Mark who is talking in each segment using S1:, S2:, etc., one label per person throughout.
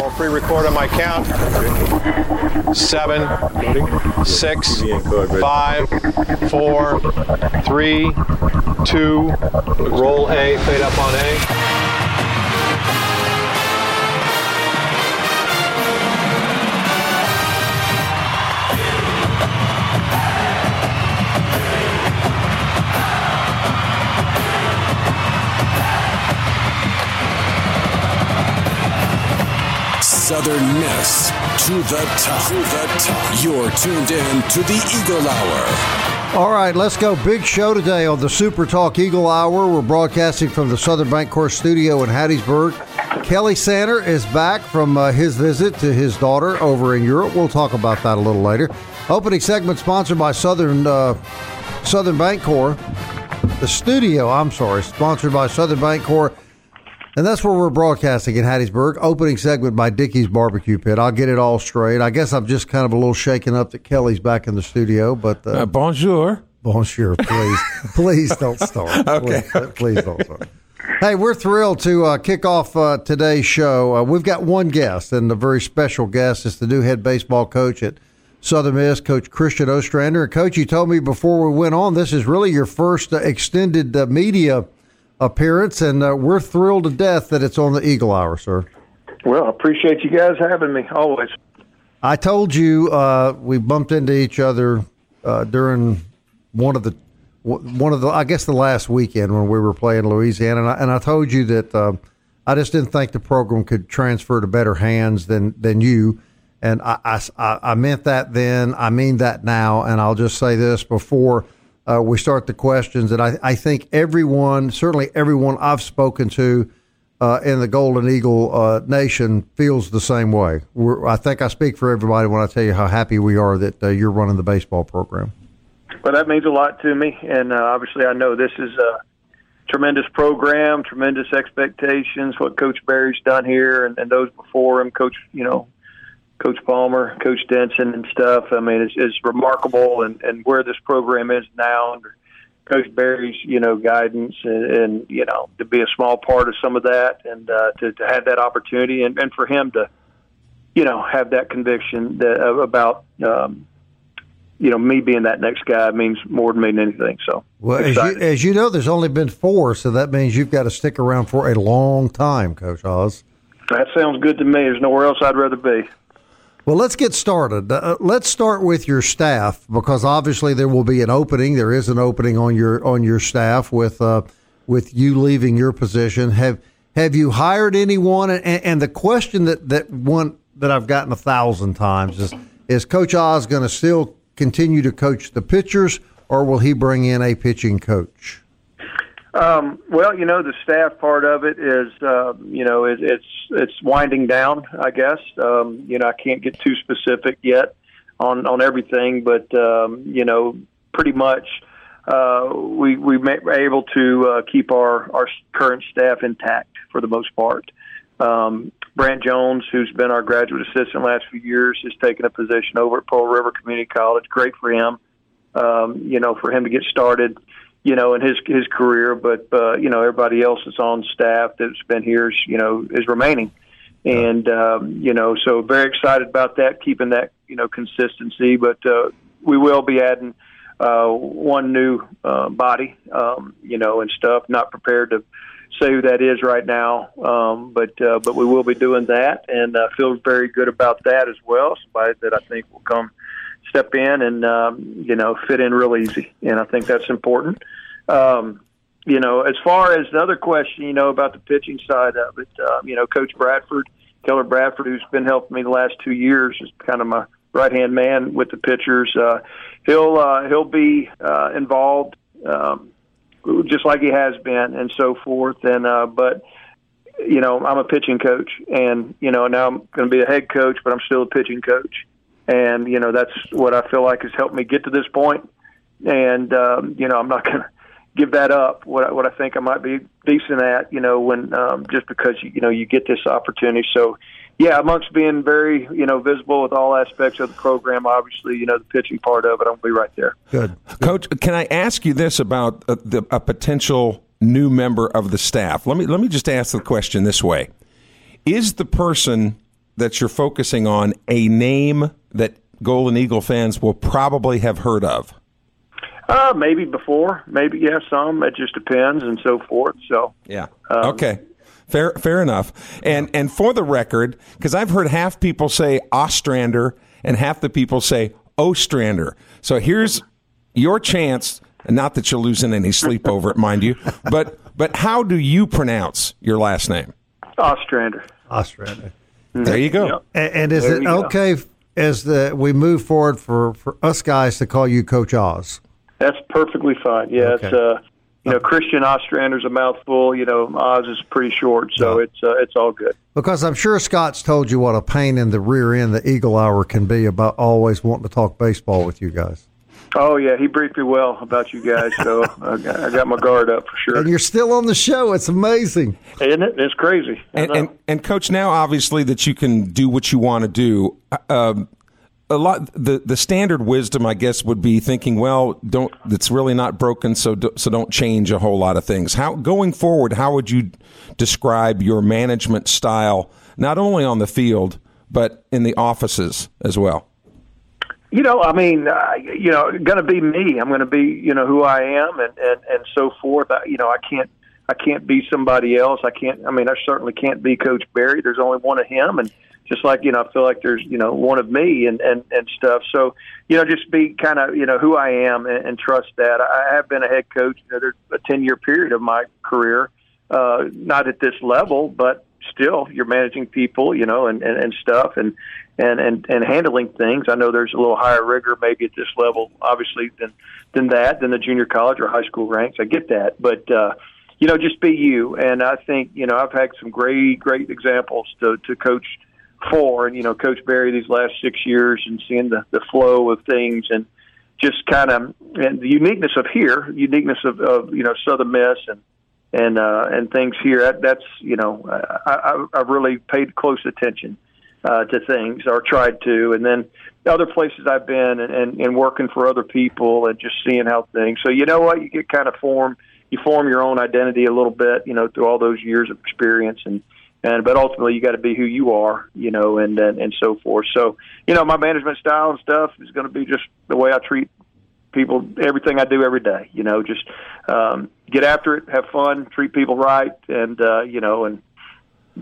S1: Roll pre-record on my count. Seven, six, five, four, three, two. Roll A. Fade up on A.
S2: Southern Miss to the top. To the top. You're tuned in to the Eagle Hour.
S3: All right, let's go. Big show today on the Super Talk Eagle Hour. We're broadcasting from the Southern Bank Bancorp studio in Hattiesburg. Kelly Sander is back from uh, his visit to his daughter over in Europe. We'll talk about that a little later. Opening segment sponsored by Southern uh, Southern Bancorp. The studio, I'm sorry, sponsored by Southern Bank Bancorp. And that's where we're broadcasting in Hattiesburg. Opening segment by Dickey's Barbecue Pit. I'll get it all straight. I guess I'm just kind of a little shaken up that Kelly's back in the studio, but uh,
S4: Uh, bonjour.
S3: bonjour, please, please don't start.
S4: Okay,
S3: please, please don't start. Hey, we're thrilled to uh, kick off uh, today's show. Uh, we've got one guest, and a very special guest is the new head baseball coach at Southern Miss, Coach Christian Ostrander. And Coach, you told me before we went on, this is really your first uh, extended uh, media appearance, and uh, we're thrilled to death that it's on the Eagle Hour, sir.
S5: Well, I appreciate you guys having me always.
S3: I told you uh, we bumped into each other uh, during one of the one of the I guess the last weekend when we were playing Louisiana, and I, and I told you that uh, I just didn't think the program could transfer to better hands than than you, and I, I, I meant that then. I mean that now, and I'll just say this before. Uh, we start the questions, and I, I think everyone, certainly everyone I've spoken to, uh, in the Golden Eagle uh, Nation feels the same way. We're, I think I speak for everybody when I tell you how happy we are that uh, you're running the baseball program.
S5: Well, that means a lot to me, and uh, obviously, I know this is a tremendous program, tremendous expectations. What Coach Berry's done here, and, and those before him, Coach, you know, Coach Palmer, Coach Denson, and stuff. I mean, it's, it's remarkable, and, and where this program is now under Coach Berry's, you know, guidance, and, and you know, to be a small part of some of that, and uh, to, to have that opportunity, and, and for him to, you know, have that conviction that uh, about. Um, you know, me being that next guy means more to me than anything. So,
S3: Well, as you, as you know, there's only been four, so that means you've got to stick around for a long time, Coach Oz.
S5: that sounds good to me. There's nowhere else I'd rather be.
S3: Well, let's get started. Uh, let's start with your staff because obviously there will be an opening. There is an opening on your on your staff with uh, with you leaving your position. Have have you hired anyone? And, and the question that that one that I've gotten a thousand times is: Is Coach Oz going to still continue to coach the pitchers, or will he bring in a pitching coach?
S5: Um, well, you know, the staff part of it is, uh, you know, it, it's it's winding down. I guess. Um, you know, I can't get too specific yet on on everything, but um, you know, pretty much uh, we we were able to uh, keep our our current staff intact for the most part. Um, Brant Jones, who's been our graduate assistant last few years, has taken a position over at Pearl River Community College. Great for him, um, you know, for him to get started, you know, in his his career. But uh, you know, everybody else that's on staff that's been here, is, you know, is remaining, and um, you know, so very excited about that, keeping that you know consistency. But uh, we will be adding uh, one new uh, body, um, you know, and stuff. Not prepared to say who that is right now, um, but uh, but we will be doing that, and uh, feel very good about that as well. Somebody that I think will come step in and um, you know fit in real easy, and I think that's important. Um, you know, as far as the other question, you know about the pitching side of it, um, you know, Coach Bradford, Keller Bradford, who's been helping me the last two years, is kind of my right hand man with the pitchers. Uh, he'll uh, he'll be uh, involved. Um, just like he has been, and so forth. And uh, but you know, I'm a pitching coach, and you know now I'm going to be a head coach, but I'm still a pitching coach, and you know that's what I feel like has helped me get to this point. And um, you know, I'm not going to give that up. What I, what I think I might be decent at, you know, when um, just because you, you know you get this opportunity. So, yeah, amongst being very you know visible with all aspects of the program, obviously, you know, the pitching part of it, I'll be right there.
S3: Good,
S4: Coach. Can I ask you this about a, uh, the, a potential new member of the staff? Let me let me just ask the question this way: Is the person that you're focusing on a name that Golden Eagle fans will probably have heard of?
S5: Uh, maybe before, maybe yeah, some. It just depends and so forth. So
S4: yeah, um, okay. Fair, fair enough. And and for the record, because I've heard half people say Ostrander and half the people say Ostrander. So here's your chance. Not that you're losing any sleep over it, mind you. But but how do you pronounce your last name?
S5: Ostrander.
S3: Ostrander.
S4: There you go.
S3: Yep. And, and, is there it okay go. as the we move forward for for us guys to call you Coach Oz?
S5: That's perfectly fine. Yeah, okay. it's uh, you know, Christian Ostrander's a mouthful. You know, Oz is pretty short, so it's uh, it's all good.
S3: Because I'm sure Scott's told you what a pain in the rear end the Eagle Hour can be about always wanting to talk baseball with you guys.
S5: Oh yeah, he briefed me well about you guys, so I, got, I got my guard up for sure.
S3: And you're still on the show. It's amazing,
S5: isn't it? It's crazy.
S4: And, and, and coach, now obviously that you can do what you want to do. Uh, um, a lot the the standard wisdom I guess would be thinking well don't it's really not broken so do, so don't change a whole lot of things how going forward how would you describe your management style not only on the field but in the offices as well
S5: you know I mean uh, you know going to be me I'm going to be you know who I am and and and so forth I, you know I can't I can't be somebody else I can't I mean I certainly can't be coach Berry there's only one of him and just like you know I feel like there's you know one of me and and and stuff. So you know just be kind of you know who I am and, and trust that. I have been a head coach. You know, there's a ten year period of my career, uh, not at this level, but still you're managing people, you know, and and, and stuff and. And, and and handling things. I know there's a little higher rigor maybe at this level, obviously than than that than the junior college or high school ranks. I get that, but uh, you know, just be you. And I think you know I've had some great great examples to to coach for, and you know, Coach Berry these last six years and seeing the the flow of things and just kind of and the uniqueness of here, uniqueness of, of you know Southern Miss and and uh, and things here. That, that's you know I, I, I really paid close attention uh, to things or tried to, and then other places I've been and, and and working for other people and just seeing how things. So you know what, you get kind of form you form your own identity a little bit, you know, through all those years of experience and and but ultimately you got to be who you are, you know, and, and and so forth. So you know, my management style and stuff is going to be just the way I treat people. Everything I do every day, you know, just um, get after it, have fun, treat people right, and uh, you know, and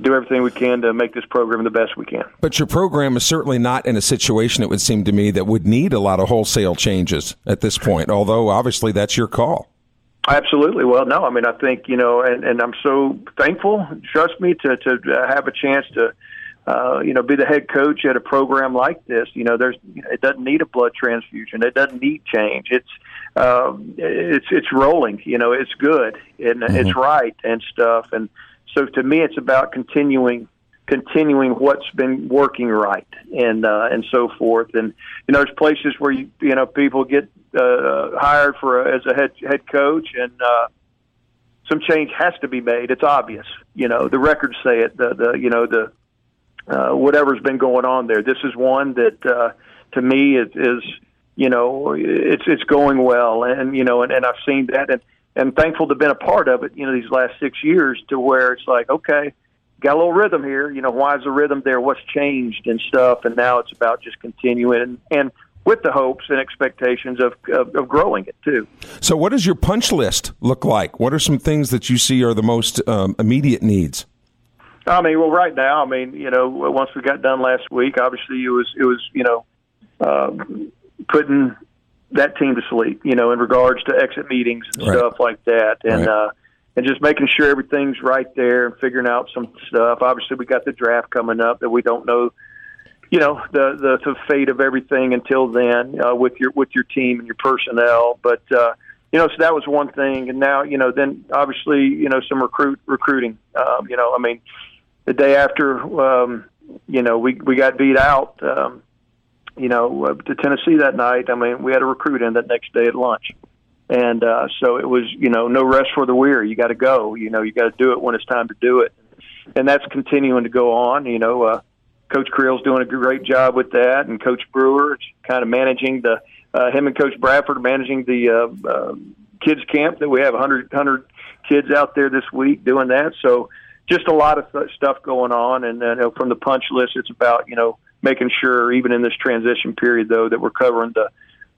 S5: do everything we can to make this program the best we can.
S4: But your program is certainly not in a situation, it would seem to me, that would need a lot of wholesale changes at this point, although obviously that's your call.
S5: Absolutely. Well, no, I mean, I think you know, and, and I'm so thankful. Trust me to to have a chance to, uh, you know, be the head coach at a program like this. You know, there's it doesn't need a blood transfusion. It doesn't need change. It's um, it's it's rolling. You know, it's good and mm-hmm. it's right and stuff. And so to me, it's about continuing continuing what's been working right and uh, and so forth. And you know, there's places where you you know people get uh, hired for a, as a head head coach, and uh, some change has to be made. It's obvious. You know, the records say it. The the you know the uh, whatever's been going on there. This is one that uh, to me is, is you know it's it's going well, and you know, and, and I've seen that, and and thankful to have been a part of it. You know, these last six years to where it's like okay. Got a little rhythm here, you know. Why is the rhythm there? What's changed and stuff? And now it's about just continuing and, and with the hopes and expectations of, of, of, growing it too.
S4: So, what does your punch list look like? What are some things that you see are the most um, immediate needs?
S5: I mean, well, right now, I mean, you know, once we got done last week, obviously it was it was you know uh, putting that team to sleep, you know, in regards to exit meetings and right. stuff like that, and. Right. uh and just making sure everything's right there and figuring out some stuff. Obviously, we got the draft coming up that we don't know you know the, the the fate of everything until then uh, with your with your team and your personnel. But uh, you know, so that was one thing. And now, you know, then obviously, you know, some recruit recruiting. Um, you know, I mean, the day after, um, you know, we we got beat out. Um, you know, uh, to Tennessee that night. I mean, we had a recruit in that next day at lunch. And uh, so it was, you know, no rest for the weary. You got to go. You know, you got to do it when it's time to do it. And that's continuing to go on. You know, uh, Coach Creel's doing a great job with that, and Coach Brewer kind of managing the uh, him and Coach Bradford managing the uh, uh, kids camp that we have 100, 100 kids out there this week doing that. So just a lot of th- stuff going on. And then uh, from the punch list, it's about you know making sure even in this transition period though that we're covering the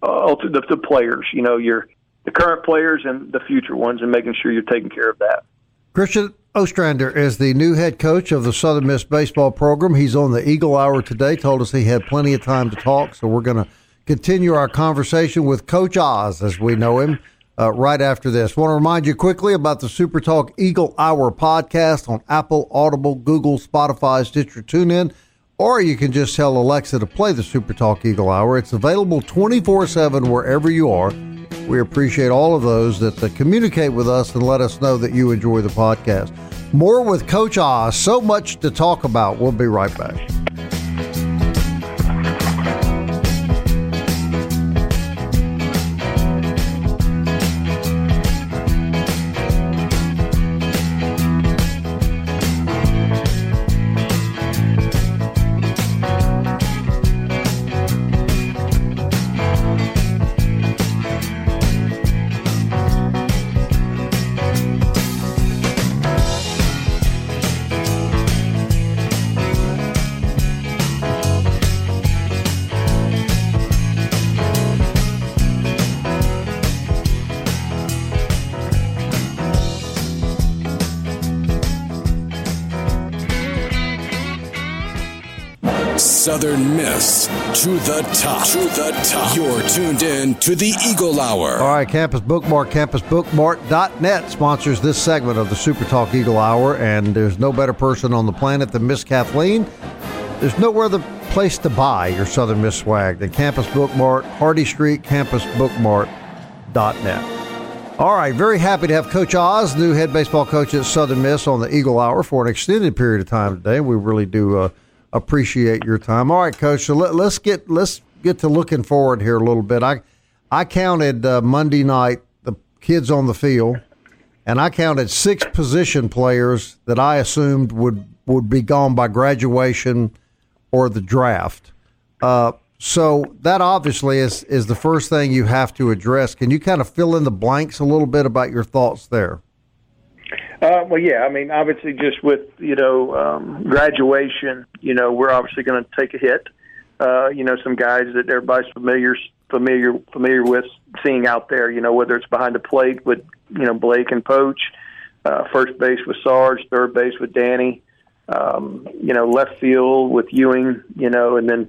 S5: uh, the, the players. You know, your the current players and the future ones, and making sure you're taking care of that.
S3: Christian Ostrander is the new head coach of the Southern Miss baseball program. He's on the Eagle Hour today. Told us he had plenty of time to talk, so we're going to continue our conversation with Coach Oz as we know him uh, right after this. Want to remind you quickly about the Super Talk Eagle Hour podcast on Apple, Audible, Google, Spotify, Stitcher, TuneIn, or you can just tell Alexa to play the Super Talk Eagle Hour. It's available 24 7 wherever you are. We appreciate all of those that, that communicate with us and let us know that you enjoy the podcast. More with Coach Oz. So much to talk about. We'll be right back.
S2: Southern Miss to the top. To the top. You're tuned in to the Eagle Hour.
S3: All right, Campus Bookmart, campusbookmart.net sponsors this segment of the Super Talk Eagle Hour, and there's no better person on the planet than Miss Kathleen. There's no other place to buy your Southern Miss swag than Campus Bookmart, Hardy Street, campusbookmart.net. All right, very happy to have Coach Oz, new head baseball coach at Southern Miss, on the Eagle Hour for an extended period of time today. We really do uh, appreciate your time. All right, Coach. So let, us get let's get to looking forward here a little bit. I I counted uh, Monday night the kids on the field, and I counted six position players that I assumed would would be gone by graduation or the draft. Uh, so that obviously is is the first thing you have to address. Can you kind of fill in the blanks a little bit about your thoughts there?
S5: Uh, well, yeah. I mean, obviously, just with you know um, graduation, you know, we're obviously going to take a hit. Uh, you know, some guys that everybody's familiar familiar familiar with seeing out there. You know, whether it's behind the plate with you know Blake and Poach, uh, first base with Sarge, third base with Danny, um, you know, left field with Ewing. You know, and then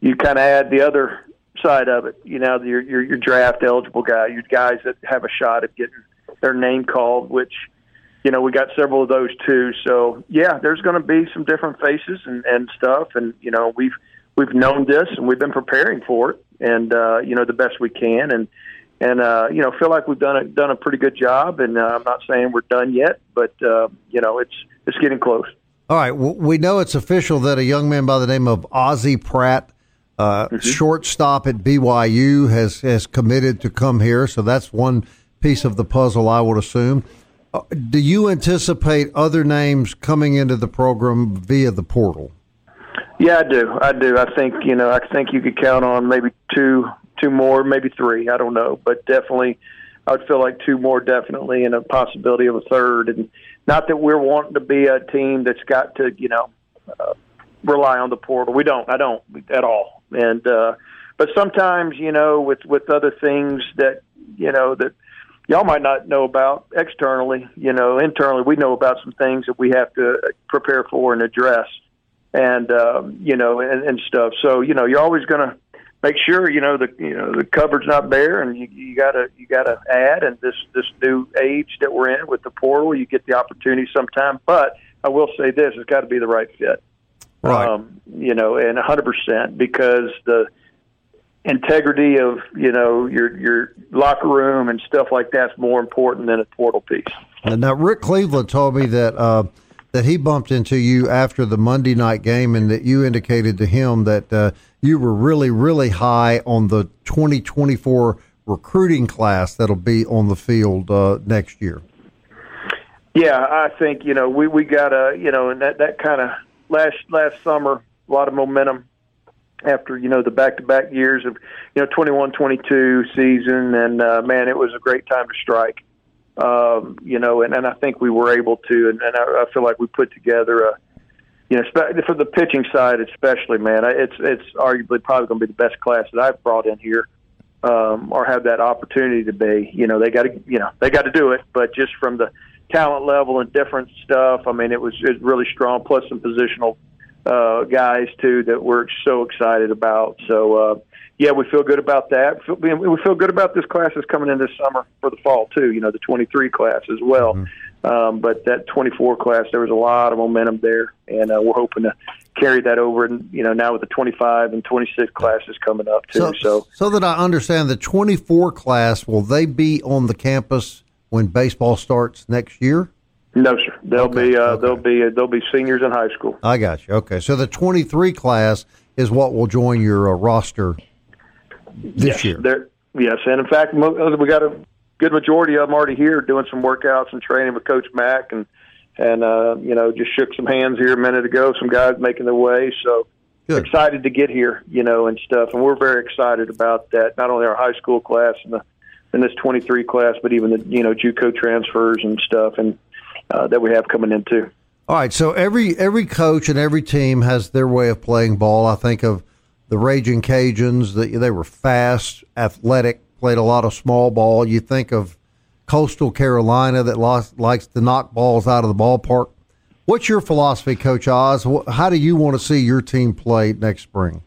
S5: you kind of add the other side of it. You know, your, your your draft eligible guy, your guys that have a shot at getting their name called, which you know, we got several of those too. So yeah, there's going to be some different faces and, and stuff, and you know, we've we've known this and we've been preparing for it, and uh, you know, the best we can, and and uh, you know, feel like we've done a done a pretty good job. And uh, I'm not saying we're done yet, but uh, you know, it's it's getting close.
S3: All right, well, we know it's official that a young man by the name of Ozzie Pratt. Uh, mm-hmm. Shortstop at BYU has has committed to come here, so that's one piece of the puzzle, I would assume. Do you anticipate other names coming into the program via the portal?
S5: Yeah, I do. I do. I think you know. I think you could count on maybe two, two more, maybe three. I don't know, but definitely, I would feel like two more definitely, and a possibility of a third. And not that we're wanting to be a team that's got to you know uh, rely on the portal. We don't. I don't at all. And uh, but sometimes you know with with other things that you know that y'all might not know about externally. You know, internally, we know about some things that we have to prepare for and address, and um, you know, and, and stuff. So you know, you're always going to make sure you know the you know the cupboard's not bare, and you, you gotta you gotta add. And this this new age that we're in with the portal, you get the opportunity sometime. But I will say this: it's got to be the right fit.
S3: Right.
S5: Um, you know, and 100% because the integrity of you know your your locker room and stuff like that's more important than a portal piece.
S3: And now Rick Cleveland told me that uh, that he bumped into you after the Monday night game, and that you indicated to him that uh, you were really really high on the 2024 recruiting class that'll be on the field uh, next year.
S5: Yeah, I think you know we we got a you know and that that kind of last last summer a lot of momentum after you know the back-to-back years of you know 21-22 season, and uh, man, it was a great time to strike. Um, you know, and, and I think we were able to, and, and I, I feel like we put together a, you know, for the pitching side especially, man, it's it's arguably probably going to be the best class that I've brought in here, um, or have that opportunity to be. You know, they got to, you know, they got to do it, but just from the talent level and different stuff, I mean, it was, it was really strong. Plus some positional uh, guys too that we're so excited about. So uh, yeah, we feel good about that. We feel good about this class that's coming in this summer for the fall too. You know, the 23 class as well. Mm-hmm. Um, but that 24 class, there was a lot of momentum there, and uh, we're hoping to carry that over. And you know, now with the 25 and 26 classes coming up too.
S3: So,
S5: so,
S3: so that I understand, the 24 class will they be on the campus when baseball starts next year?
S5: No, sir. They'll okay. be uh, okay. they'll be uh, they'll be seniors in high school.
S3: I got you. Okay, so the 23 class is what will join your uh, roster this
S5: yes,
S3: year.
S5: Yes, and in fact, uh, we got a good majority of them already here doing some workouts and training with Coach Mack, and and uh, you know just shook some hands here a minute ago. Some guys making their way, so good. excited to get here, you know, and stuff. And we're very excited about that. Not only our high school class and the in this 23 class, but even the you know JUCO transfers and stuff. And uh, that we have coming in too.
S3: All right, so every every coach and every team has their way of playing ball. I think of the Raging Cajuns; that they were fast, athletic, played a lot of small ball. You think of Coastal Carolina that lost, likes to knock balls out of the ballpark. What's your philosophy, Coach Oz? How do you want to see your team play next spring?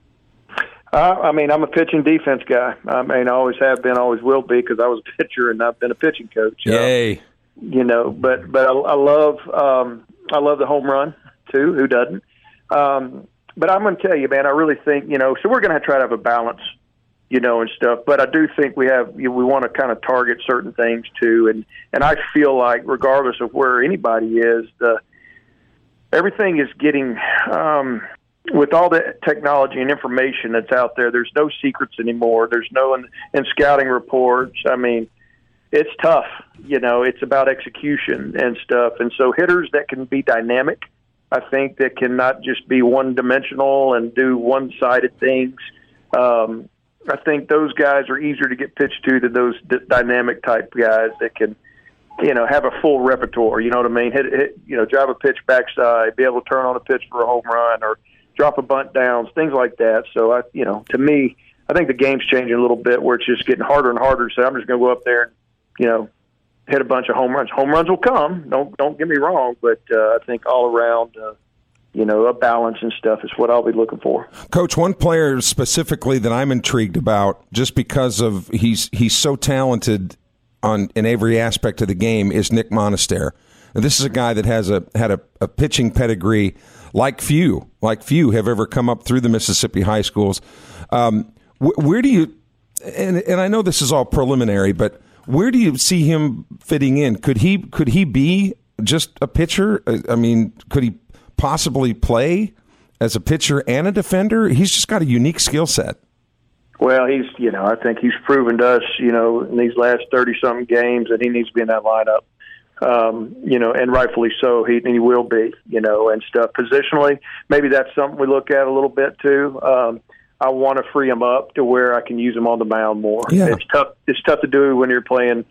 S5: Uh, I mean, I'm a pitching defense guy. I mean, I always have been, always will be, because I was a pitcher and I've been a pitching coach.
S4: Yay! Uh,
S5: you know, but but I, I love um, I love the home run too. Who doesn't? Um, but I'm going to tell you, man, I really think you know. So we're going to try to have a balance, you know, and stuff. But I do think we have you know, we want to kind of target certain things too, and and I feel like regardless of where anybody is, the everything is getting. Um, with all the technology and information that's out there, there's no secrets anymore. There's no in, in scouting reports. I mean, it's tough. You know, it's about execution and stuff. And so hitters that can be dynamic, I think that can not just be one dimensional and do one sided things. Um, I think those guys are easier to get pitched to than those d- dynamic type guys that can, you know, have a full repertoire. You know what I mean? Hit, hit, you know, drive a pitch backside, be able to turn on a pitch for a home run, or drop a bunt downs, things like that. So I, you know, to me, I think the game's changing a little bit where it's just getting harder and harder say I'm just going to go up there and you know, hit a bunch of home runs. Home runs will come. Don't don't get me wrong, but uh, I think all around, uh, you know, a balance and stuff is what I'll be looking for.
S4: Coach, one player specifically that I'm intrigued about, just because of he's he's so talented on in every aspect of the game, is Nick Monistere. And this is a guy that has a had a, a pitching pedigree like few, like few have ever come up through the Mississippi high schools. Um, wh- where do you? And and I know this is all preliminary, but where do you see him fitting in? Could he could he be just a pitcher? I mean, could he possibly play as a pitcher and a defender? He's just got a unique skill set.
S5: Well, he's you know I think he's proven to us you know in these last thirty something games that he needs to be in that lineup. Um, you know, and rightfully so. He he will be, you know, and stuff positionally. Maybe that's something we look at a little bit too. Um, I want to free them up to where I can use them on the mound more. Yeah. It's tough. It's tough to do when you're playing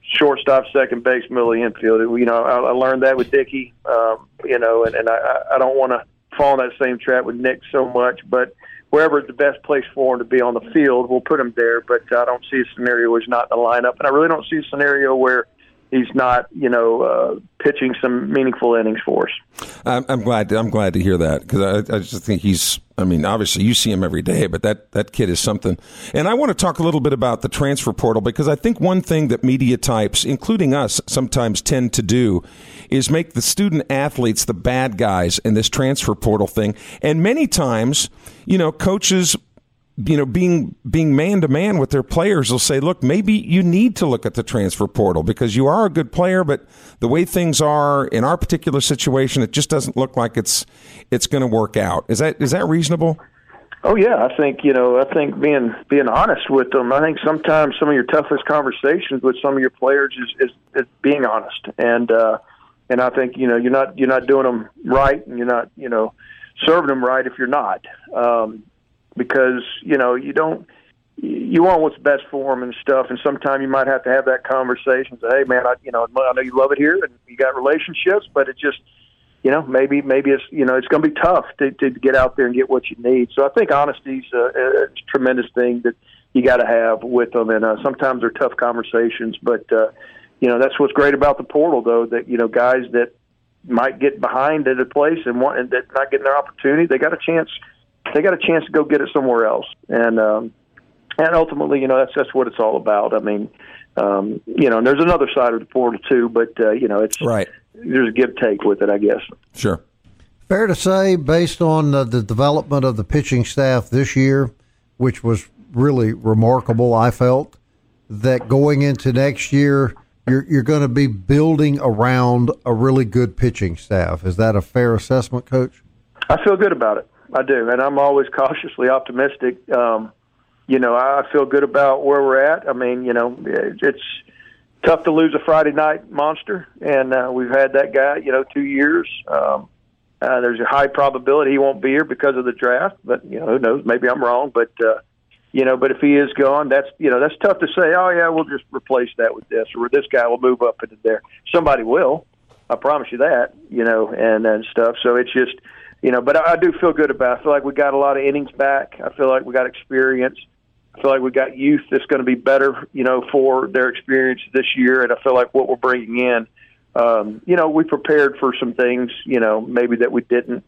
S5: shortstop, second base, middle of the infield. You know, I, I learned that with Dickey. Um, you know, and, and I, I don't want to fall in that same trap with Nick so much, but wherever the best place for him to be on the field, we'll put him there. But I don't see a scenario where he's not in the lineup, and I really don't see a scenario where he's not, you know, uh, pitching some meaningful innings for us.
S4: I'm, I'm glad. I'm glad to hear that because I, I, just think he's. I mean, obviously you see him every day, but that that kid is something. And I want to talk a little bit about the transfer portal because I think one thing that media types, including us, sometimes tend to do is make the student athletes the bad guys in this transfer portal thing. And many times, you know, coaches you know, being being man to man with their players will say, look, maybe you need to look at the transfer portal because you are a good player, but the way things are in our particular situation, it just doesn't look like it's it's going to work out. Is that is that reasonable?
S5: Oh yeah, I think you know. I think being being honest with them. I think sometimes some of your toughest conversations with some of your players is is, is being honest, and uh, and I think you know you're not you're not doing them right, and you're not you know serving them right if you're not, um, because you know you don't you want what's best for them and stuff, and sometimes you might have to have that conversation. Say, hey man, I you know I know you love it here and you got relationships, but it just you know, maybe maybe it's you know it's going to be tough to, to get out there and get what you need. So I think honesty's a, a tremendous thing that you got to have with them, and uh, sometimes they're tough conversations. But uh, you know that's what's great about the portal, though, that you know guys that might get behind at a place and want and that not getting their opportunity, they got a chance. They got a chance to go get it somewhere else, and um, and ultimately, you know, that's that's what it's all about. I mean, um, you know, and there's another side of the portal too, but uh, you know, it's
S4: right
S5: there's a give take with it, I guess.
S4: Sure.
S3: Fair to say, based on uh, the development of the pitching staff this year, which was really remarkable, I felt that going into next year, you're you're going to be building around a really good pitching staff. Is that a fair assessment, Coach?
S5: I feel good about it. I do, and I'm always cautiously optimistic. Um, you know, I feel good about where we're at. I mean, you know, it's tough to lose a Friday night monster, and uh, we've had that guy, you know, two years. Um, uh, there's a high probability he won't be here because of the draft, but you know, who knows? Maybe I'm wrong, but uh, you know, but if he is gone, that's you know, that's tough to say. Oh yeah, we'll just replace that with this, or this guy will move up into there. Somebody will, I promise you that. You know, and and stuff. So it's just, you know, but I, I do feel good about. It. I feel like we got a lot of innings back. I feel like we got experience. I feel like we got youth that's going to be better, you know, for their experience this year, and I feel like what we're bringing in, um, you know, we prepared for some things, you know, maybe that we didn't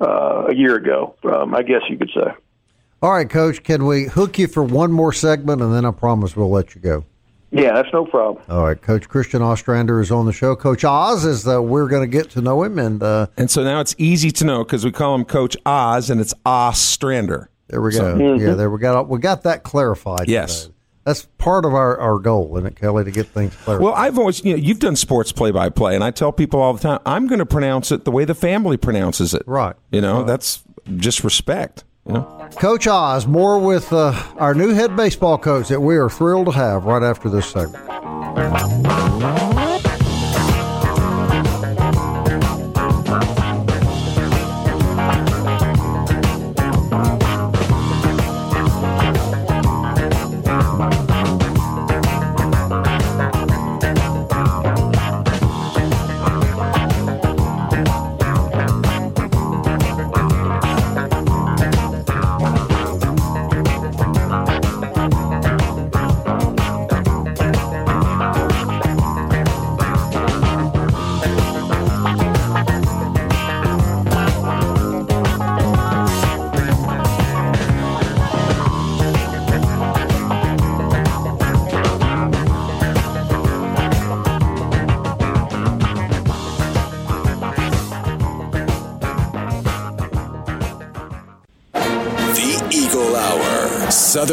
S5: uh, a year ago. Um, I guess you could say.
S3: All right, Coach. Can we hook you for one more segment, and then I promise we'll let you go.
S5: Yeah, that's no problem.
S3: All right, Coach Christian Ostrander is on the show. Coach Oz is the we're going to get to know him, and uh,
S4: and so now it's easy to know because we call him Coach Oz, and it's Ostrander.
S3: There we go. So, mm-hmm. Yeah, there we got we got that clarified.
S4: Yes. Today.
S3: That's part of our, our goal, isn't it, Kelly, to get things clarified?
S4: Well, I've always, you know, you've done sports play by play, and I tell people all the time, I'm going to pronounce it the way the family pronounces it.
S3: Right.
S4: You know,
S3: right.
S4: that's just respect. You know?
S3: Coach Oz, more with uh, our new head baseball coach that we are thrilled to have right after this segment.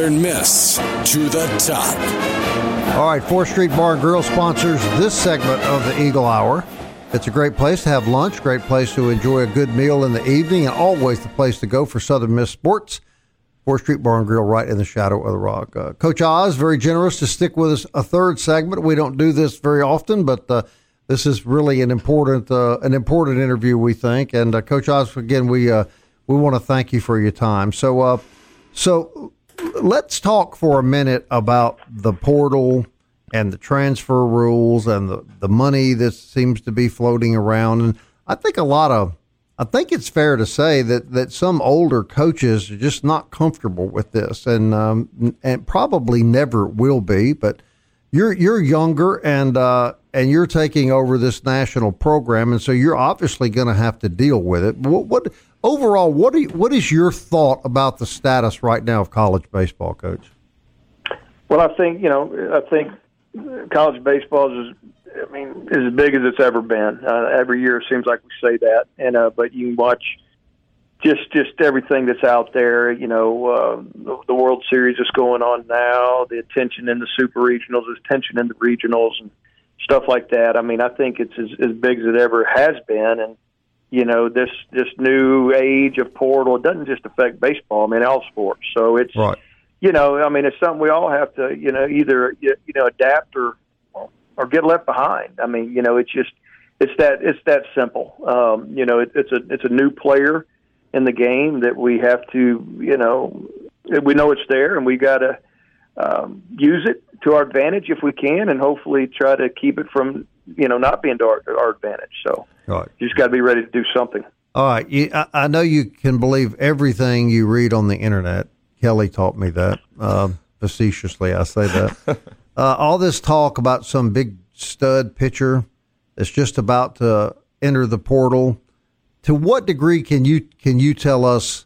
S2: Southern Miss to the top.
S3: All right, 4th Street Bar and Grill sponsors this segment of the Eagle Hour. It's a great place to have lunch, great place to enjoy a good meal in the evening, and always the place to go for Southern Miss sports. 4th Street Bar and Grill, right in the shadow of the rock. Uh, Coach Oz, very generous to stick with us a third segment. We don't do this very often, but uh, this is really an important uh, an important interview, we think. And uh, Coach Oz, again, we uh, we want to thank you for your time. So, uh, so let's talk for a minute about the portal and the transfer rules and the, the money that seems to be floating around. And I think a lot of, I think it's fair to say that, that some older coaches are just not comfortable with this and, um, and probably never will be, but you're, you're younger and, uh, and you're taking over this national program. And so you're obviously going to have to deal with it. What, what, overall, what you, what is your thought about the status right now of college baseball, coach?
S5: Well, I think you know, I think college baseball is, I mean, is as big as it's ever been. Uh, every year it seems like we say that, and uh, but you can watch just just everything that's out there. You know, uh, the, the World Series is going on now. The attention in the Super Regionals, the attention in the regionals, and stuff like that. I mean, I think it's as, as big as it ever has been, and you know, this this new age of portal it doesn't just affect baseball. I mean, all sports. So it's
S3: right.
S5: you know, I mean, it's something we all have to you know either you know adapt or or get left behind. I mean, you know, it's just it's that it's that simple. Um, you know, it, it's a it's a new player in the game that we have to, you know, we know it's there and we got to um, use it to our advantage if we can, and hopefully try to keep it from, you know, not being to our, our advantage. So,
S3: right.
S5: you just got to be ready to do something.
S3: All right, you, I, I, know you can believe everything you read on the internet. Kelly taught me that uh, facetiously. I say that. uh, all this talk about some big stud pitcher that's just about to enter the portal to what degree can you can you tell us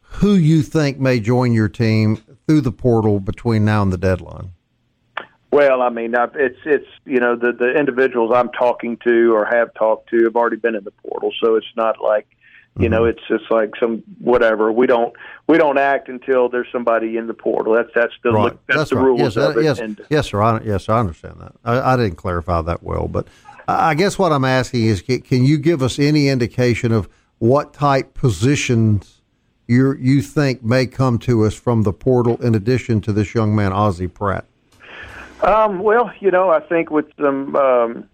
S3: who you think may join your team through the portal between now and the deadline?
S5: Well, I mean, it's it's you know the the individuals I'm talking to or have talked to have already been in the portal, so it's not like you mm-hmm. know it's just like some whatever. We don't we don't act until there's somebody in the portal. That's that's the
S3: right.
S5: that's,
S3: that's
S5: the
S3: right.
S5: rules
S3: yes,
S5: of
S3: it. Yes,
S5: and,
S3: yes, sir. I, yes, I understand that. I, I didn't clarify that well, but I guess what I'm asking is, can you give us any indication of what type positions you you think may come to us from the portal, in addition to this young man Ozzie Pratt?
S5: Um, well, you know, I think with some, um,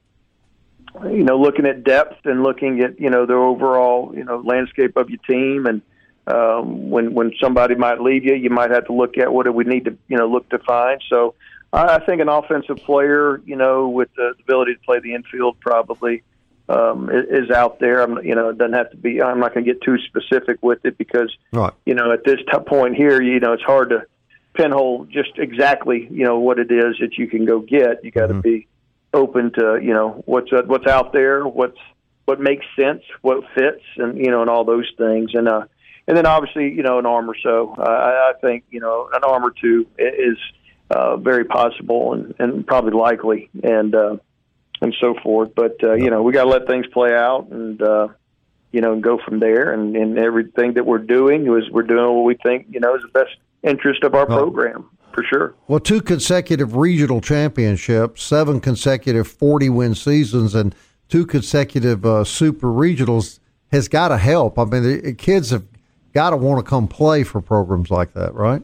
S5: you know, looking at depth and looking at you know the overall you know landscape of your team, and um, when when somebody might leave you, you might have to look at what do we need to you know look to find. So I think an offensive player, you know, with the ability to play the infield probably um, is out there. I'm, you know, it doesn't have to be. I'm not going to get too specific with it because,
S3: right.
S5: you know, at this t- point here, you know, it's hard to pinhole just exactly, you know, what it is that you can go get. You got to mm-hmm. be open to, you know, what's uh, what's out there, what's what makes sense, what fits, and you know, and all those things. And uh, and then obviously, you know, an arm or so. Uh, I, I think, you know, an arm or two is uh, very possible and, and probably likely and uh, and so forth. But uh, you know, we got to let things play out and uh, you know and go from there. And, and everything that we're doing is we're doing what we think you know is the best interest of our program for sure.
S3: Well, two consecutive regional championships, seven consecutive forty-win seasons, and two consecutive uh, super regionals has got to help. I mean, the kids have got to want to come play for programs like that, right?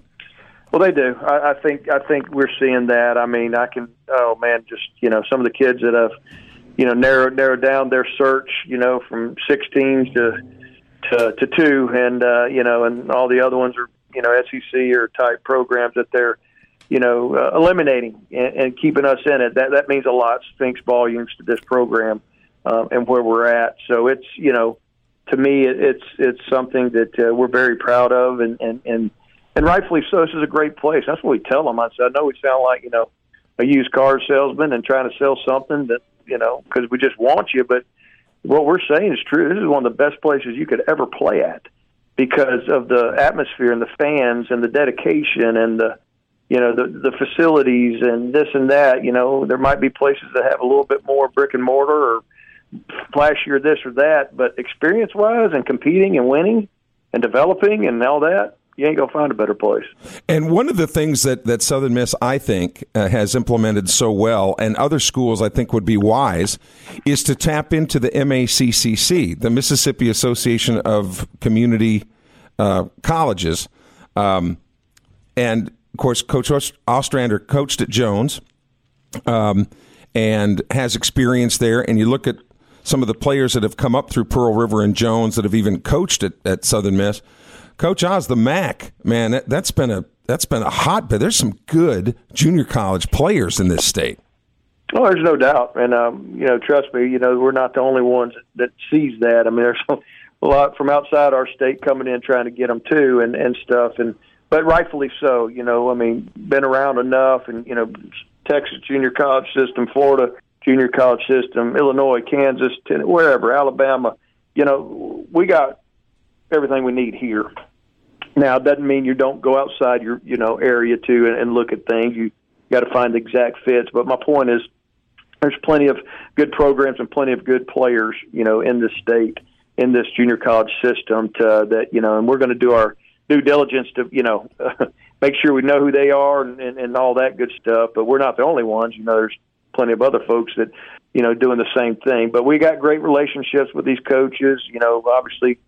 S5: Well, they do. I, I think I think we're seeing that. I mean, I can. Oh man, just you know, some of the kids that have, you know, narrowed narrowed down their search, you know, from 16s to to to two, and uh, you know, and all the other ones are you know SEC or type programs that they're you know uh, eliminating and, and keeping us in it. That that means a lot. Speaks volumes to this program um, and where we're at. So it's you know, to me, it, it's it's something that uh, we're very proud of, and and and and rightfully so. This is a great place. That's what we tell them. I said, I know we sound like you know a used car salesman and trying to sell something that you know because we just want you, but what we're saying is true. This is one of the best places you could ever play at because of the atmosphere and the fans and the dedication and the you know the the facilities and this and that. You know, there might be places that have a little bit more brick and mortar or flashier this or that, but experience wise and competing and winning and developing and all that you ain't gonna find a better place.
S4: And one of the things that, that Southern Miss, I think, uh, has implemented so well, and other schools I think would be wise, is to tap into the MACCC, the Mississippi Association of Community uh, Colleges, um, and of course, Coach Ostrander coached at Jones, um, and has experience there. And you look at some of the players that have come up through Pearl River and Jones that have even coached at, at Southern Miss Coach Oz, the MAC, man, that, has been a that's been a hotbed. There's some good junior college players in this state.
S5: Oh, there's no doubt, and um, you know, trust me, you know, we're not the only ones that sees that. I mean, there's a lot from outside our state coming in trying to get them too, and and stuff, and but rightfully so. You know, I mean, been around enough, and you know, Texas junior college system, Florida junior college system, Illinois, Kansas, wherever, Alabama. You know, we got everything we need here. Now, it doesn't mean you don't go outside your you know area too and, and look at things. You got to find the exact fits. But my point is, there's plenty of good programs and plenty of good players, you know, in this state. in this junior college system to that you know, and we're going to do our due diligence to you know make sure we know who they are and, and, and all that good stuff. But we're not the only ones. You know, there's plenty of other folks that you know doing the same thing. But we got great relationships with these coaches. You know, obviously,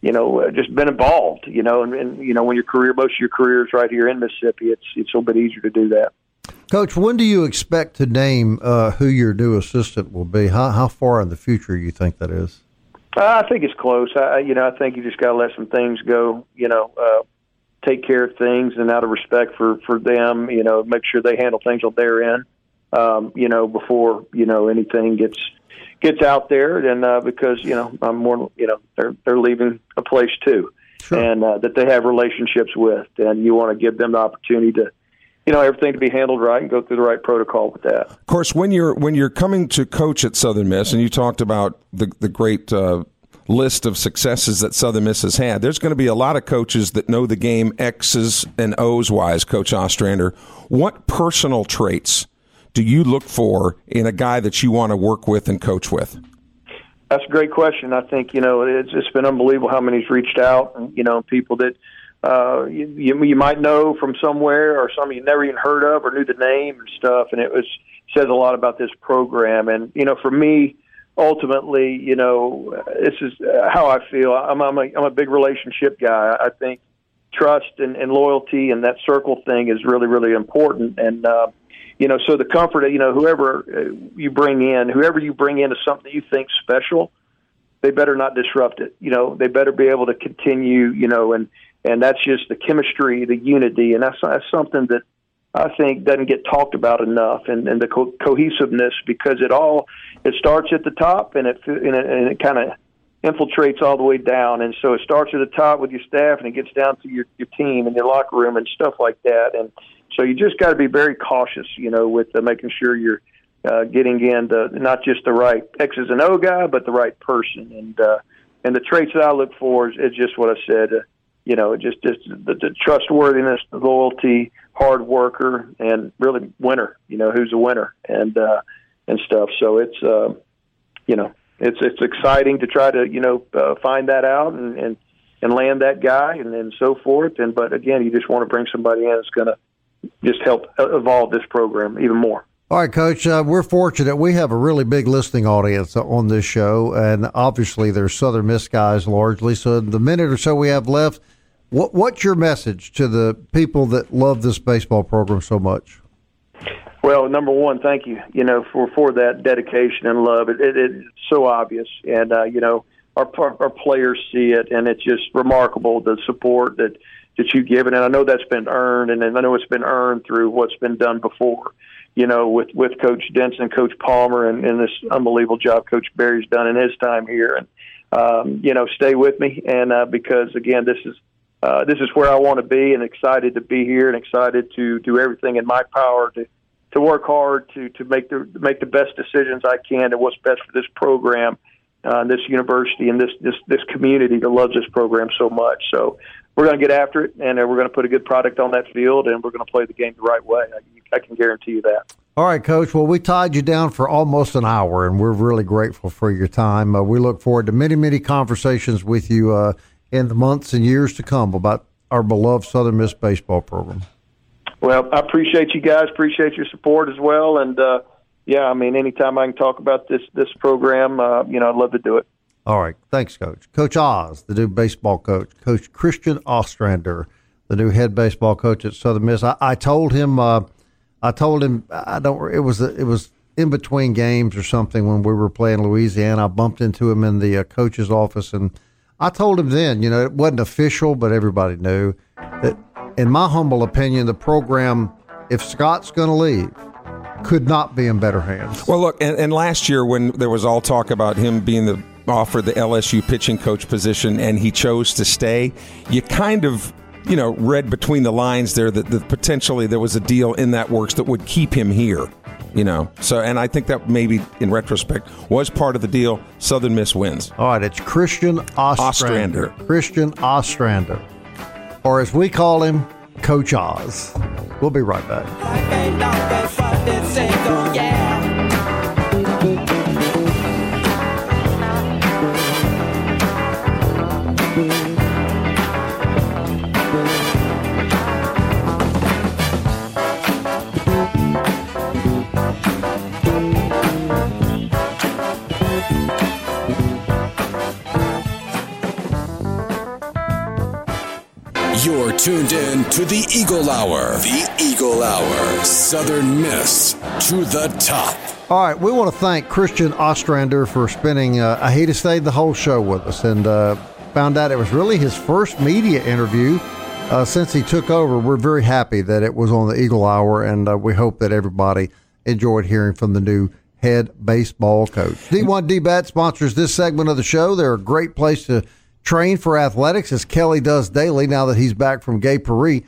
S5: you know, uh, just been involved. You know, and, and you know when your career, most of your career is right here in Mississippi. It's it's a little bit easier to do that.
S3: Coach, when do you expect to name uh, who your new assistant will be? How how far in the future you think that is?
S5: Uh, I think it's close. I, you know, I think you just got to let some things go. You know, uh, take care of things, and out of respect for for them, you know, make sure they handle things on their end. Um, you know, before you know anything gets gets out there, and uh, because you know, I'm more, you know, they're they're leaving a place too, sure. and uh, that they have relationships with, and you want to give them the opportunity to you know everything to be handled right and go through the right protocol with that.
S4: Of course, when you're when you're coming to coach at Southern Miss, and you talked about the the great. Uh, list of successes that Southern Miss has had. There's going to be a lot of coaches that know the game X's and O's wise, Coach Ostrander. What personal traits do you look for in a guy that you want to work with and coach with?
S5: That's a great question. I think you know it's, it's been unbelievable how many's reached out, and you know people that uh, you, you might know from somewhere or some you never even heard of or knew the name and stuff. And it was says a lot about this program. And you know, for me, ultimately, you know, this is how I feel. I'm I'm a, I'm a big relationship guy. I think trust and, and loyalty and that circle thing is really really important. And uh, you know, so the comfort of you know whoever uh, you bring in, whoever you bring into something you think special, they better not disrupt it. You know, they better be able to continue. You know, and and that's just the chemistry, the unity, and that's that's something that I think doesn't get talked about enough, and, and the co- cohesiveness because it all it starts at the top and it and it, and it kind of infiltrates all the way down, and so it starts at the top with your staff and it gets down to your your team and your locker room and stuff like that, and so you just got to be very cautious, you know, with uh, making sure you're uh, getting in the, not just the right X's and O guy, but the right person, and uh, and the traits that I look for is, is just what I said. Uh, you know, just just the, the trustworthiness, the loyalty, hard worker, and really winner. You know, who's a winner and uh, and stuff. So it's uh, you know it's it's exciting to try to you know uh, find that out and, and and land that guy and, and so forth. And but again, you just want to bring somebody in that's going to just help evolve this program even more.
S3: All right, Coach. Uh, we're fortunate. We have a really big listening audience on this show, and obviously there's Southern Miss guys largely. So, the minute or so we have left, what, what's your message to the people that love this baseball program so much?
S5: Well, number one, thank you. You know for for that dedication and love. It, it, it's so obvious, and uh, you know our, our players see it, and it's just remarkable the support that that you've given. And I know that's been earned, and I know it's been earned through what's been done before you know, with with Coach Denson, Coach Palmer, and, and this unbelievable job Coach Berry's done in his time here. And um, you know, stay with me, and uh, because again, this is uh, this is where I want to be, and excited to be here, and excited to do everything in my power to to work hard to to make the make the best decisions I can and what's best for this program, uh, this university, and this this this community that loves this program so much. So we're going to get after it, and uh, we're going to put a good product on that field, and we're going to play the game the right way. I, I can guarantee you that.
S3: All right, Coach. Well, we tied you down for almost an hour, and we're really grateful for your time. Uh, we look forward to many, many conversations with you uh, in the months and years to come about our beloved Southern Miss baseball program.
S5: Well, I appreciate you guys. Appreciate your support as well, and uh, yeah, I mean, anytime I can talk about this this program, uh, you know, I'd love to do it.
S3: All right. Thanks, Coach. Coach Oz, the new baseball coach. Coach Christian Ostrander, the new head baseball coach at Southern Miss. I, I told him, uh, I told him, I don't, it was, it was in between games or something when we were playing Louisiana. I bumped into him in the uh, coach's office and I told him then, you know, it wasn't official, but everybody knew that, in my humble opinion, the program, if Scott's going to leave, could not be in better hands.
S4: Well, look, and, and, last year when there was all talk about him being the offered the LSU pitching coach position and he chose to stay, you kind of you know read between the lines there that, that potentially there was a deal in that works that would keep him here. You know, so and I think that maybe in retrospect was part of the deal. Southern Miss wins.
S3: All right, it's Christian Ostrander. Ostrander. Christian Ostrander, or as we call him, Coach Oz. We'll be right back. It's a go, yeah.
S2: You're tuned in to the Eagle Hour. The Eagle Hour. Southern Miss to the top.
S3: All right, we want to thank Christian Ostrander for spending, uh, he stayed the whole show with us and uh, found out it was really his first media interview uh, since he took over. We're very happy that it was on the Eagle Hour, and uh, we hope that everybody enjoyed hearing from the new head baseball coach. D1 DBAT sponsors this segment of the show. They're a great place to train for athletics, as Kelly does daily now that he's back from Gay Paris.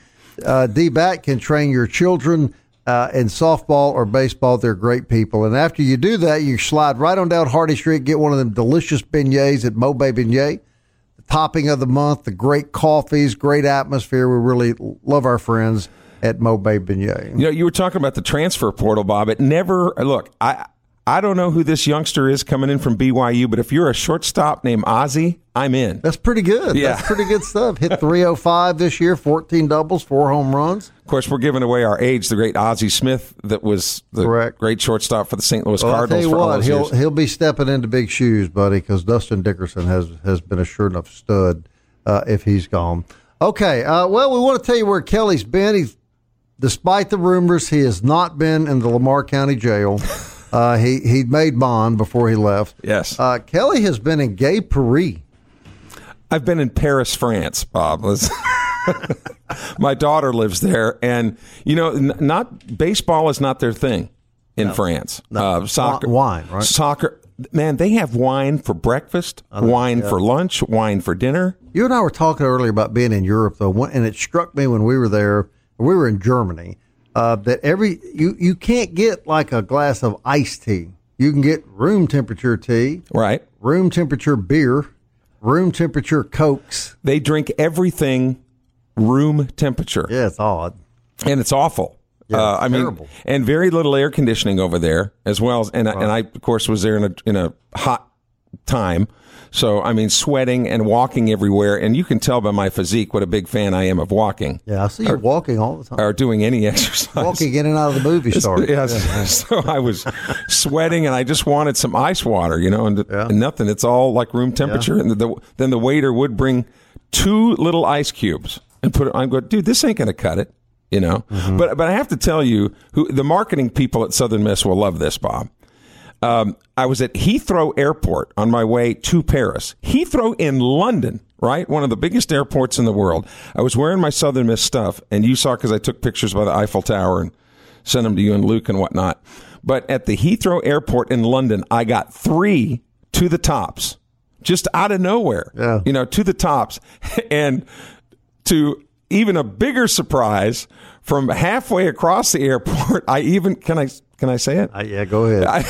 S3: Uh, DBAT can train your children uh, in softball or baseball. They're great people. And after you do that, you slide right on down Hardy Street, get one of them delicious beignets at Mobe Beignet. The topping of the month, the great coffees, great atmosphere. We really love our friends at Mobe Beignet.
S4: You know, you were talking about the transfer portal, Bob. It never look. I I don't know who this youngster is coming in from BYU, but if you're a shortstop named Ozzie, I'm in.
S3: That's pretty good.
S4: Yeah.
S3: That's pretty good stuff. Hit 305 this year, 14 doubles, four home runs.
S4: Of course, we're giving away our age. The great Ozzie Smith, that was the
S3: Correct.
S4: great shortstop for the St. Louis
S3: Well, I'll tell
S4: Cardinals
S3: you
S4: for all
S3: what, he'll
S4: years.
S3: he'll be stepping into big shoes, buddy, because Dustin Dickerson has has been a sure enough stud uh, if he's gone. Okay, uh, well, we want to tell you where Kelly's been. He's, despite the rumors, he has not been in the Lamar County Jail. Uh, he he made bond before he left.
S4: Yes.
S3: uh, Kelly has been in Gay Paris.
S4: I've been in Paris, France, Bob. My daughter lives there, and you know, n- not baseball is not their thing in France. Uh, soccer,
S3: Wine, right?
S4: Soccer, man, they have wine for breakfast, wine for lunch, wine for dinner.
S3: You and I were talking earlier about being in Europe, though, and it struck me when we were there. We were in Germany. Uh, that every you you can't get like a glass of iced tea. You can get room temperature tea,
S4: Right?
S3: room temperature beer, room temperature cokes.
S4: They drink everything room temperature.
S3: Yeah, it's odd.
S4: and it's awful.
S3: Yeah,
S4: uh, I mean, and very little air conditioning over there as well. As, and I, and I of course was there in a in a hot time, so I mean sweating and walking everywhere. And you can tell by my physique what a big fan I am of walking
S3: Yeah, I see you walking all the time.
S4: or doing any exercise.
S3: Walking in and out of the movie store.
S4: Yes. So I was sweating and I just wanted some ice water, you know, and,
S3: Yeah.
S4: and nothing. It's all like room temperature. And the, then the waiter would bring two little ice cubes and put it. I'm going, dude, this ain't going to cut it, you know.
S3: Mm-hmm.
S4: But but I have to tell you, who the marketing people at Southern Miss will love this, Bob. Um, I was at Heathrow Airport on my way to Paris. Heathrow in London, right? One of the biggest airports in the world. I was wearing my Southern Miss stuff, and you saw because I took pictures by the Eiffel Tower and sent them to you and Luke and whatnot. But at the Heathrow Airport in London, I got three to the tops, just out of nowhere.
S3: Yeah.
S4: You know, to the tops. And to even a bigger surprise, from halfway across the airport, I even can I can I say it?
S3: Uh, yeah, go ahead.
S4: I,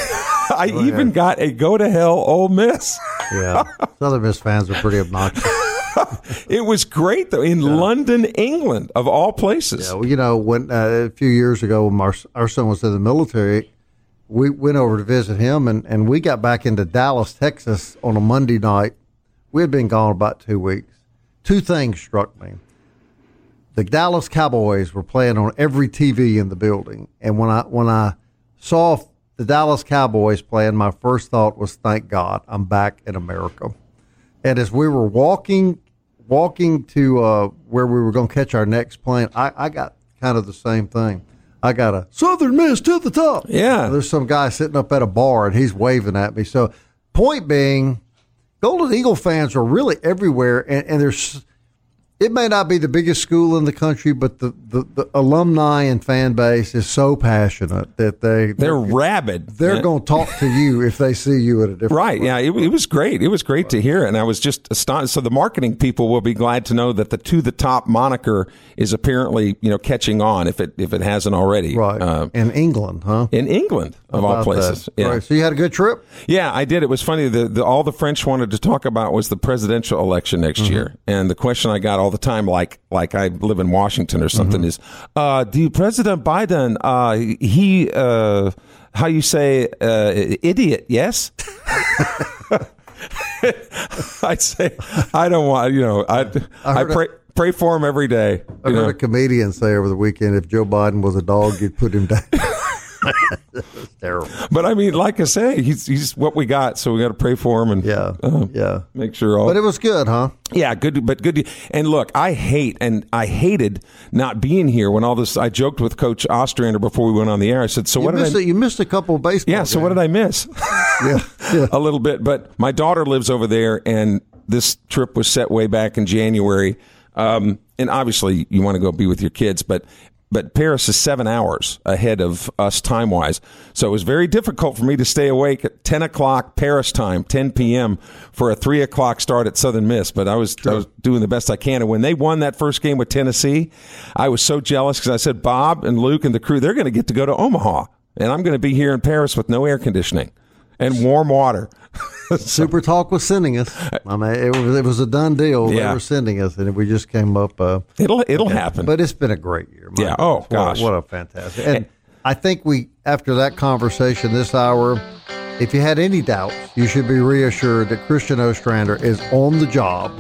S4: I even got a go to hell Ole Miss.
S3: yeah, Southern Miss fans are pretty obnoxious.
S4: It was great though in London, England, of all places.
S3: Yeah, well, you know, when uh, a few years ago, when our, our son was in the military, we went over to visit him, and, and we got back into Dallas, Texas on a Monday night. We had been gone about two weeks. Two things struck me. The Dallas Cowboys were playing on every TV in the building, and when I when I saw the Dallas Cowboys playing, my first thought was, "Thank God, I'm back in America." And as we were walking walking to uh, where we were going to catch our next plane, I, I got kind of the same thing. I got a Southern Miss to the top.
S4: Yeah.
S3: There's some guy sitting up at a bar and he's waving at me. So, point being, Golden Eagle fans are really everywhere, and, and there's. It may not be the biggest school in the country, but the, the, the alumni and fan base is so passionate that they
S4: They're rabid.
S3: they're
S4: Yeah.
S3: going to talk to you if they see you at a different
S4: Right. Yeah. It, it was great. It was great to hear. And I was just astonished. So the marketing people will be glad to know that the to the top moniker is apparently, you know, catching on if it, if it hasn't already.
S3: right
S4: Uh,
S3: in England, huh?
S4: in England, of all places.
S3: that.
S4: Yeah.
S3: Right. So you had a good trip.
S4: Yeah, I did. It was funny. The, the all the French wanted to talk about was the presidential election next year, and the question I got all the time, like like I live in Washington or something, is, uh, "Do President Biden? Uh, he uh, how you say uh, idiot? Yes." I'd say I don't want you know I I,
S3: a-
S4: pray pray for him every day.
S3: I heard
S4: know.
S3: a comedian say over the weekend, if Joe Biden was a dog, you'd put him down. Terrible.
S4: But I mean, like I say, he's he's what we got, so we got to pray for him and
S3: Yeah,
S4: uh,
S3: yeah.
S4: make sure all.
S3: But it was good, huh?
S4: Yeah, good, but good. And look, I hate and I hated not being here when all this. I joked with Coach Ostrander before we went on the air. I said, "So
S3: You
S4: what did I?"
S3: it. You missed a couple of baseball.
S4: Yeah. So what did I miss?
S3: Yeah, yeah.
S4: a little bit, but my daughter lives over there, and this trip was set way back in January. Um, and obviously, you want to go be with your kids, but but Paris is seven hours ahead of us time wise, so it was very difficult for me to stay awake at ten o'clock Paris time, ten p.m. for a three o'clock start at Southern Miss. But I was I was doing the best I can, and when they won that first game with Tennessee, I was so jealous because I said Bob and Luke and the crew they're going to get to go to Omaha, and I'm going to be here in Paris with no air conditioning and warm water.
S3: Super Talk was sending us. I mean, it was it was a done deal. They were sending us, and we just came up. Uh,
S4: It'll it'll happen.
S3: but it's been a great year.
S4: Yeah. Oh,
S3: goodness. What a-
S4: gosh.
S3: what a fantastic! And I think we after that conversation this hour, if you had any doubts, you should be reassured that Christian Ostrander is on the job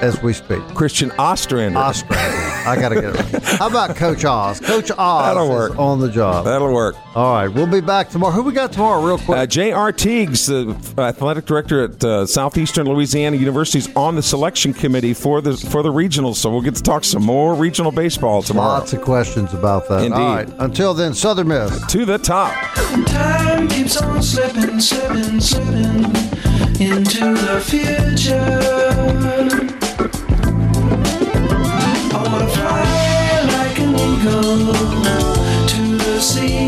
S3: as we speak.
S4: Christian Ostrander.
S3: Ostrander. I got to get it right. How about Coach Oz? Coach Oz
S4: That'll
S3: is
S4: work.
S3: on the job.
S4: That'll work.
S3: All right, we'll be back tomorrow. Who we got tomorrow, real quick?
S4: Uh, Jay Artigues, the athletic director at uh, Southeastern Louisiana University, is on the selection committee for the for the regionals. So we'll get to talk some more regional baseball tomorrow.
S3: Lots of questions about that.
S4: Indeed.
S3: All right. Until then, Southern Miss.
S4: to the top.
S6: Time keeps on slipping, slipping, slipping into the future. I wanna fly like an eagle to the sea.